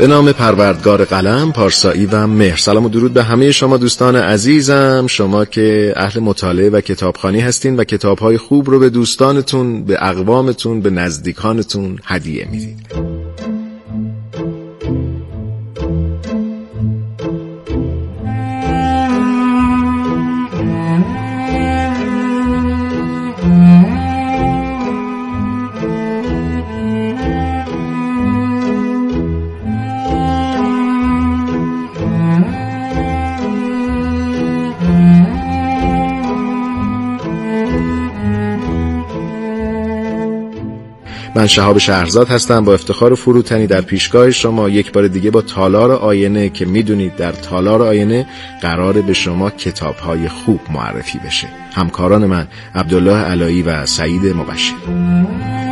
به نام پروردگار قلم پارسایی و مهر. سلام و درود به همه شما دوستان عزیزم. شما که اهل مطالعه و کتابخانی هستین و کتابهای خوب رو به دوستانتون به اقوامتون به نزدیکانتون هدیه می‌دید. من شهاب شهرزاد هستم. با افتخار فروتنی در پیشگاه شما یک بار دیگه با تالار آینه که می‌دونید در تالار آینه قرار به شما کتاب های خوب معرفی بشه. همکاران من عبدالله علایی و سعید مبشر.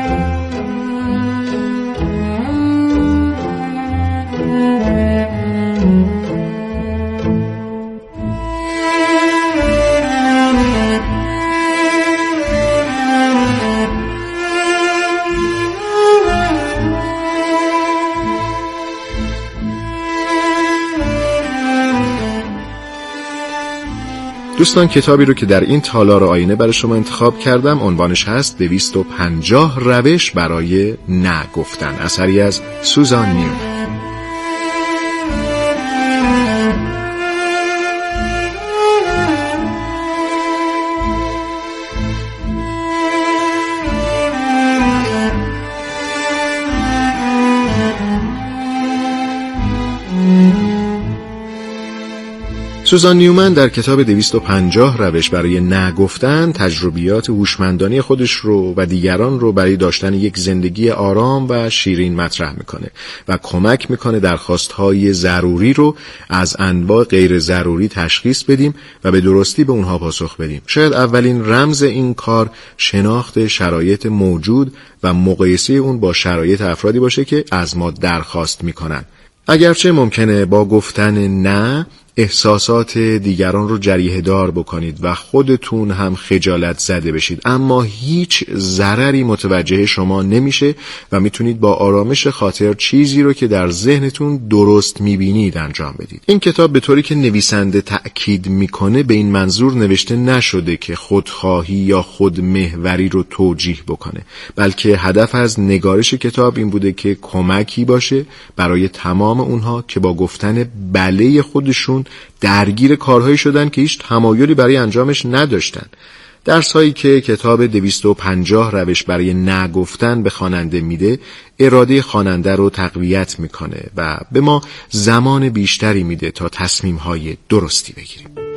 دوستان کتابی رو که در این تالار آینه برای شما انتخاب کردم. عنوانش هست 250 روش برای نگفتن. اثری از سوزان نیومن سوزان نیومن در کتاب 250 روش برای نگفتن تجربیات هوشمندانی خودش رو و دیگران رو برای داشتن یک زندگی آرام و شیرین مطرح می‌کنه و کمک می‌کنه درخواستهای ضروری رو از انواع غیر ضروری تشخیص بدیم و به درستی به اونها پاسخ بدیم. شاید اولین رمز این کار شناخت شرایط موجود و مقایسه اون با شرایط افرادی باشه که از ما درخواست می‌کنن. اگرچه ممکنه با گفتن نه احساسات دیگران رو جریه دار بکنید و خودتون هم خجالت زده بشید. اما هیچ ضرری متوجه شما نمیشه و می‌تونید با آرامش خاطر چیزی رو که در ذهنتون درست می‌بینید انجام بدید. این کتاب به طوری که نویسنده تأکید می‌کنه به این منظور نوشته نشده که خودخواهی یا خودمهوری رو توجیه بکنه بلکه هدف از نگارش کتاب این بوده که کمکی باشه برای تمام اونها که با گفتن بله خودشون درگیر کارهایی شدن که هیچ تمایلی برای انجامش نداشتن. درس هایی که کتاب 250 روش برای نگفتن به خواننده میده اراده خواننده رو تقویت می‌کنه و به ما زمان بیشتری میده تا تصمیم های درستی بگیریم.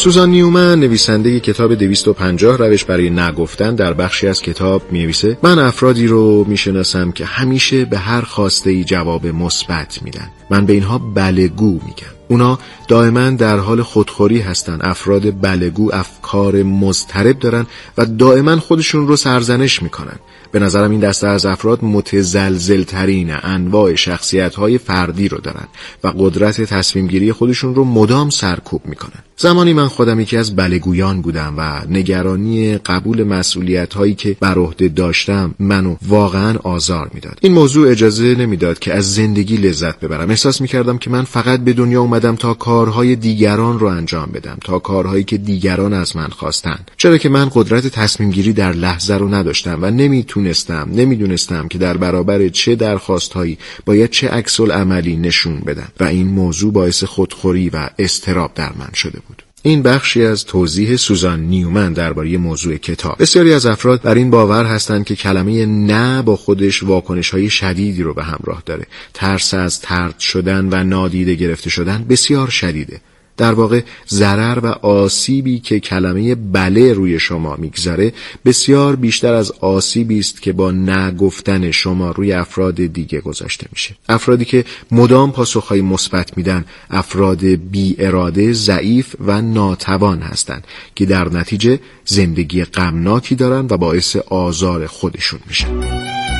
سوزان نیومن نویسنده کتاب 250 روش برای نگفتن در بخشی از کتاب می نویسه من افرادی رو می‌شناسم که همیشه به هر خواسته ای جواب مثبت میدن. من به اینها بلگو میگم. اونا دائما در حال خودخوری هستن. افراد بلگو افکار مضطرب دارن و دائما خودشون رو سرزنش می‌کنن. به نظرم این دسته از افراد متزلزل ترین انواع شخصیت های فردی رو دارن و قدرت تصمیم گیری خودشون رو مدام سرکوب می‌کنن. زمانی من خودم یکی از بلگویان بودم و نگرانی قبول مسئولیت هایی که بر عهده داشتم منو واقعا آزار می‌داد. این موضوع اجازه نمی‌داد که از زندگی لذت ببرم. احساس می‌کردم که من فقط به دنیا تا کارهای دیگران رو انجام بدم تا کارهایی که دیگران از من خواستند چرا که من قدرت تصمیم گیری در لحظه رو نداشتم و نمی‌تونستم نمی‌دونستم که در برابر چه درخواستهایی باید چه عکس عملی نشون بدم و این موضوع باعث خودخوری و استراب در من شده بود. این بخشی از توضیح سوزان نیومن درباره موضوع کتاب. بسیاری از افراد بر این باور هستند که کلمه نه با خودش واکنش های شدیدی رو به همراه داره. ترس از ترد شدن و نادیده گرفته شدن بسیار شدیده. در واقع ضرر و آسیبی که کلمه بله روی شما می‌گذاره بسیار بیشتر از آسیبی است که با نگفتن شما روی افراد دیگه گذاشته میشه. افرادی که مدام پاسخهای مثبت میدن افراد بی اراده ضعیف و ناتوان هستند که در نتیجه زندگی غمناکی دارن و باعث آزار خودشون میشن.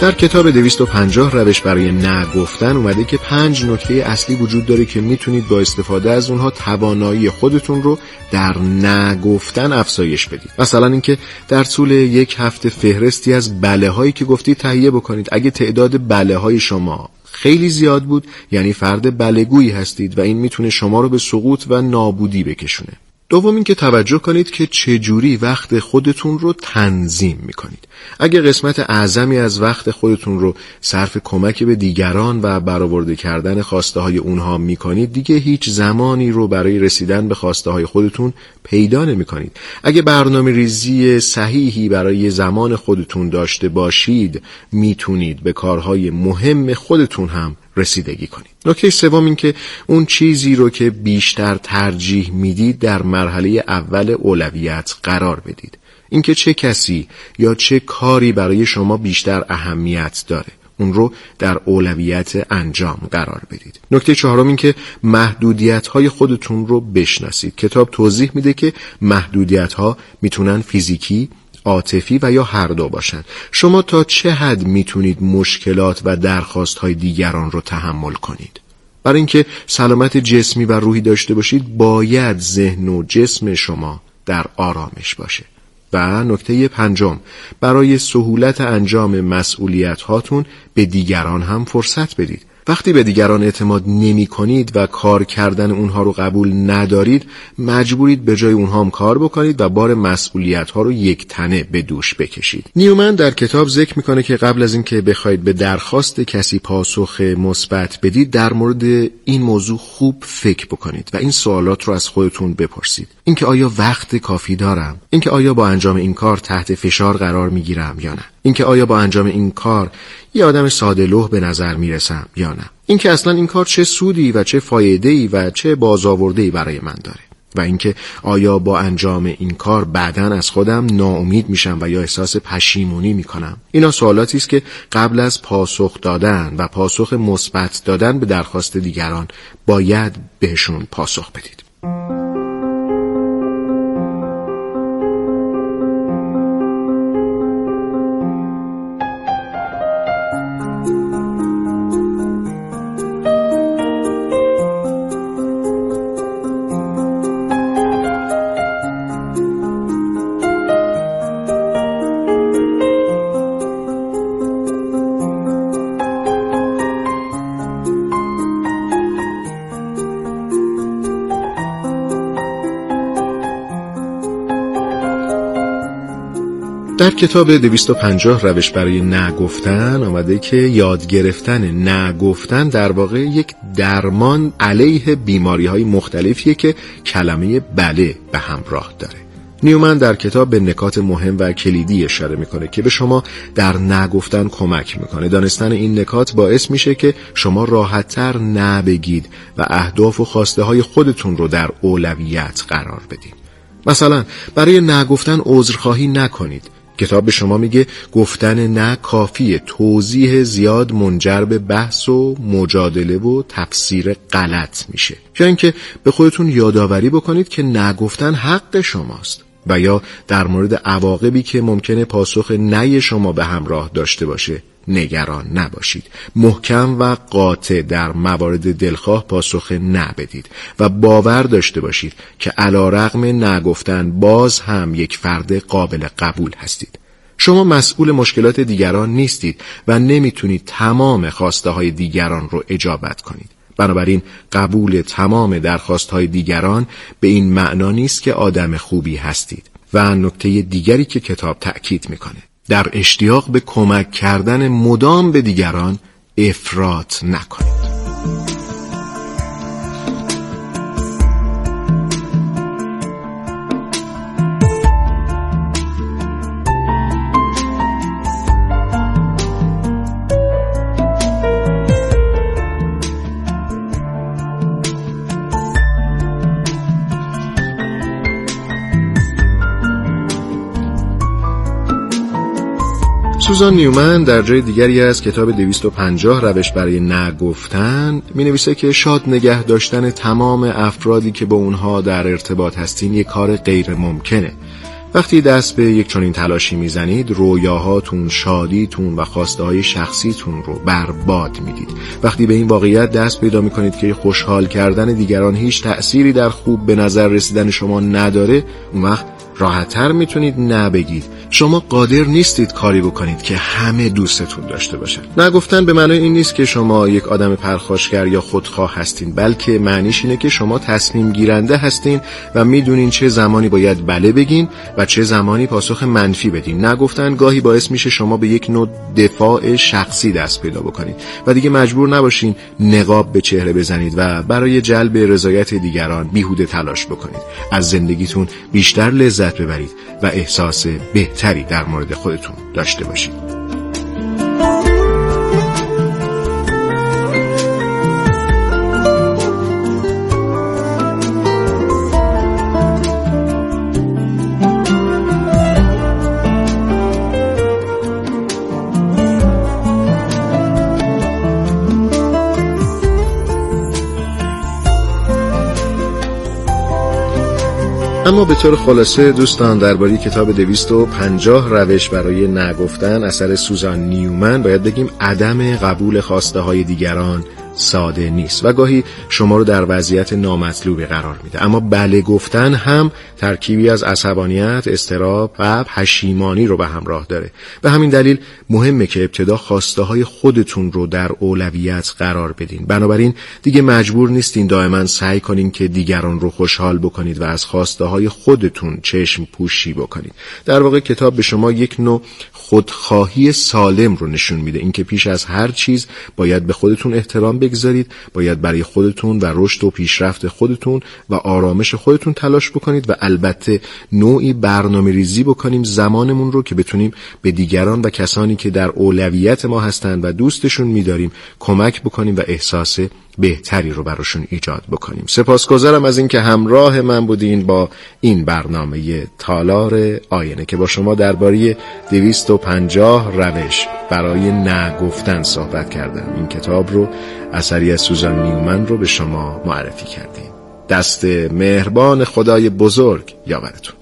در کتاب 250 روش برای نگفتن اومده که پنج نکته اصلی وجود داره که می‌تونید با استفاده از اونها توانایی خودتون رو در نگفتن افزایش بدید. مثلا اینکه در طول یک هفته فهرستی از بله هایی که گفتید تهیه بکنید. اگه تعداد بله های شما خیلی زیاد بود یعنی فرد بلگویی هستید و این می‌تونه شما رو به سقوط و نابودی بکشونه. دوم اینکه توجه کنید که چجوری وقت خودتون رو تنظیم می‌کنید اگه قسمت اعظمی از وقت خودتون رو صرف کمک به دیگران و برآورده کردن خواسته های اونها می‌کنید دیگه هیچ زمانی رو برای رسیدن به خواسته های خودتون پیدا نمی کنید. اگه برنامه ریزی صحیحی برای زمان خودتون داشته باشید می‌تونید به کارهای مهم خودتون هم رسیدگی کنید. نکته سوم این که اون چیزی رو که بیشتر ترجیح می‌دید در مرحله اول اولویت قرار بدید. اینکه چه کسی یا چه کاری برای شما بیشتر اهمیت داره اون رو در اولویت انجام قرار بدید. نکته چهارم این که محدودیت های خودتون رو بشناسید. کتاب توضیح میده که محدودیت ها می‌تونن فیزیکی عاطفی و یا هر دو باشند. شما تا چه حد می‌تونید مشکلات و درخواست های دیگران رو تحمل کنید؟ برای اینکه سلامت جسمی و روحی داشته باشید باید ذهن و جسم شما در آرامش باشه. و نکته پنجم برای سهولت انجام مسئولیت هاتون به دیگران هم فرصت بدید. وقتی به دیگران اعتماد نمی کنید و کار کردن اونها رو قبول ندارید مجبورید به جای اونها هم کار بکنید و بار مسئولیت ها رو یک تنه به دوش بکشید. نیومن در کتاب ذکر می‌کنه که قبل از اینکه بخواید به درخواست کسی پاسخ مثبت بدید در مورد این موضوع خوب فکر بکنید و این سوالات رو از خودتون بپرسید. اینکه آیا وقت کافی دارم؟ اینکه آیا با انجام این کار تحت فشار قرار می‌گیرم یا نه؟ اینکه آیا با انجام این کار یه آدم ساده لوح به نظر می‌رسم یا نه. اینکه اصلا این کار چه سودی و چه فایده ای و چه بازآورده برای من داره و اینکه آیا با انجام این کار بعدا از خودم ناامید میشم و یا احساس پشیمونی می‌کنم. اینا سوالاتی است که قبل از پاسخ دادن و پاسخ مثبت دادن به درخواست دیگران باید بهشون پاسخ بدید. در کتاب 250 روش برای نگفتن آمده که یاد گرفتن نگفتن در واقع یک درمان علیه بیماری های مختلفیه که کلمه بله به همراه داره. نیومن در کتاب به نکات مهم و کلیدی اشاره می‌کنه که به شما در نگفتن کمک می‌کنه. دانستن این نکات باعث میشه که شما راحتتر نبگید و اهداف و خواسته های خودتون رو در اولویت قرار بدید مثلا برای نگفتن عذرخواهی نکنید. کتاب به شما میگه گفتن نه کافیه توضیح زیاد منجر به بحث و مجادله و تفسیر غلط میشه. یا اینکه به خودتون یادآوری بکنید که نگفتن حق شماست. و یا در مورد عواقبی که ممکنه پاسخ نه شما به همراه داشته باشه نگران نباشید. محکم و قاطع در موارد دلخواه پاسخ نبدید و باور داشته باشید که علا رقم نگفتن باز هم یک فرد قابل قبول هستید. شما مسئول مشکلات دیگران نیستید و نمی‌تونید تمام خواسته های دیگران رو اجابت کنید. بنابراین قبول تمام درخواست های دیگران به این معنا نیست که آدم خوبی هستید. و نکته دیگری که کتاب تأکید می‌کنه در اشتیاق به کمک کردن مدام به دیگران افراط نکنید. سوزان نیومن در جای دیگری از کتاب 250 روش برای نگفتن می نویسه که شاد نگه داشتن تمام افرادی که با اونها در ارتباط هستین یک کار غیر ممکنه. وقتی دست به یک چنین تلاشی می‌زنید رویاهاتون شادیتون و خواسته های شخصیتون رو برباد می‌دید. وقتی به این واقعیت دست پیدا می‌کنید که خوشحال کردن دیگران هیچ تأثیری در خوب به نظر رسیدن شما نداره اون وقت راحتتر می‌تونید نبگید. شما قادر نیستید کاری بکنید که همه دوستتون داشته باشن. نگفتن به معنای این نیست که شما یک آدم پرخاشگر یا خودخواه هستین بلکه معنیش اینه که شما تصمیم گیرنده هستین و می‌دونین چه زمانی باید بله بگین و چه زمانی پاسخ منفی بدین. نگفتن گاهی باعث میشه شما به یک نوع دفاع شخصی دست پیدا بکنید و دیگه مجبور نباشین نقاب به چهره بزنید و برای جلب رضایت دیگران بیهوده تلاش بکنید. از زندگیتون بیشتر لذت ببرید و احساس بهتری در مورد خودتون داشته باشید. اما به طور خلاصه دوستان درباره کتاب 250 روش برای نگفتن اثر سوزان نیومن باید بگیم عدم قبول خواسته های دیگران. ساده نیست و گاهی شما رو در وضعیت نامطلوبی قرار میده. اما بله گفتن هم ترکیبی از عصبانیت، استراب و پشیمانی رو به همراه داره. به همین دلیل مهمه که ابتدا خواسته های خودتون رو در اولویت قرار بدین. بنابراین دیگه مجبور نیستین دائما سعی کنین که دیگران رو خوشحال بکنید و از خواسته های خودتون چشم پوشی بکنید. در واقع کتاب به شما یک نوع خودخواهی سالم رو نشون میده. اینکه پیش از هر چیز باید به خودتون احترام بگذارید باید برای خودتون و رشد و پیشرفت خودتون و آرامش خودتون تلاش بکنید و البته نوعی برنامه ریزی بکنیم زمانمون رو که بتونیم به دیگران و کسانی که در اولویت ما هستند و دوستشون میداریم کمک بکنیم و احساس بهتری رو براشون ایجاد بکنیم. سپاسگزارم از اینکه همراه من بودین با این برنامه تالار آینه که با شما درباره 250 روش برای نگفتن صحبت کردم. این کتاب رو اثری از سوزان نیومن رو به شما معرفی کردیم. دست مهربان خدای بزرگ یاورتون.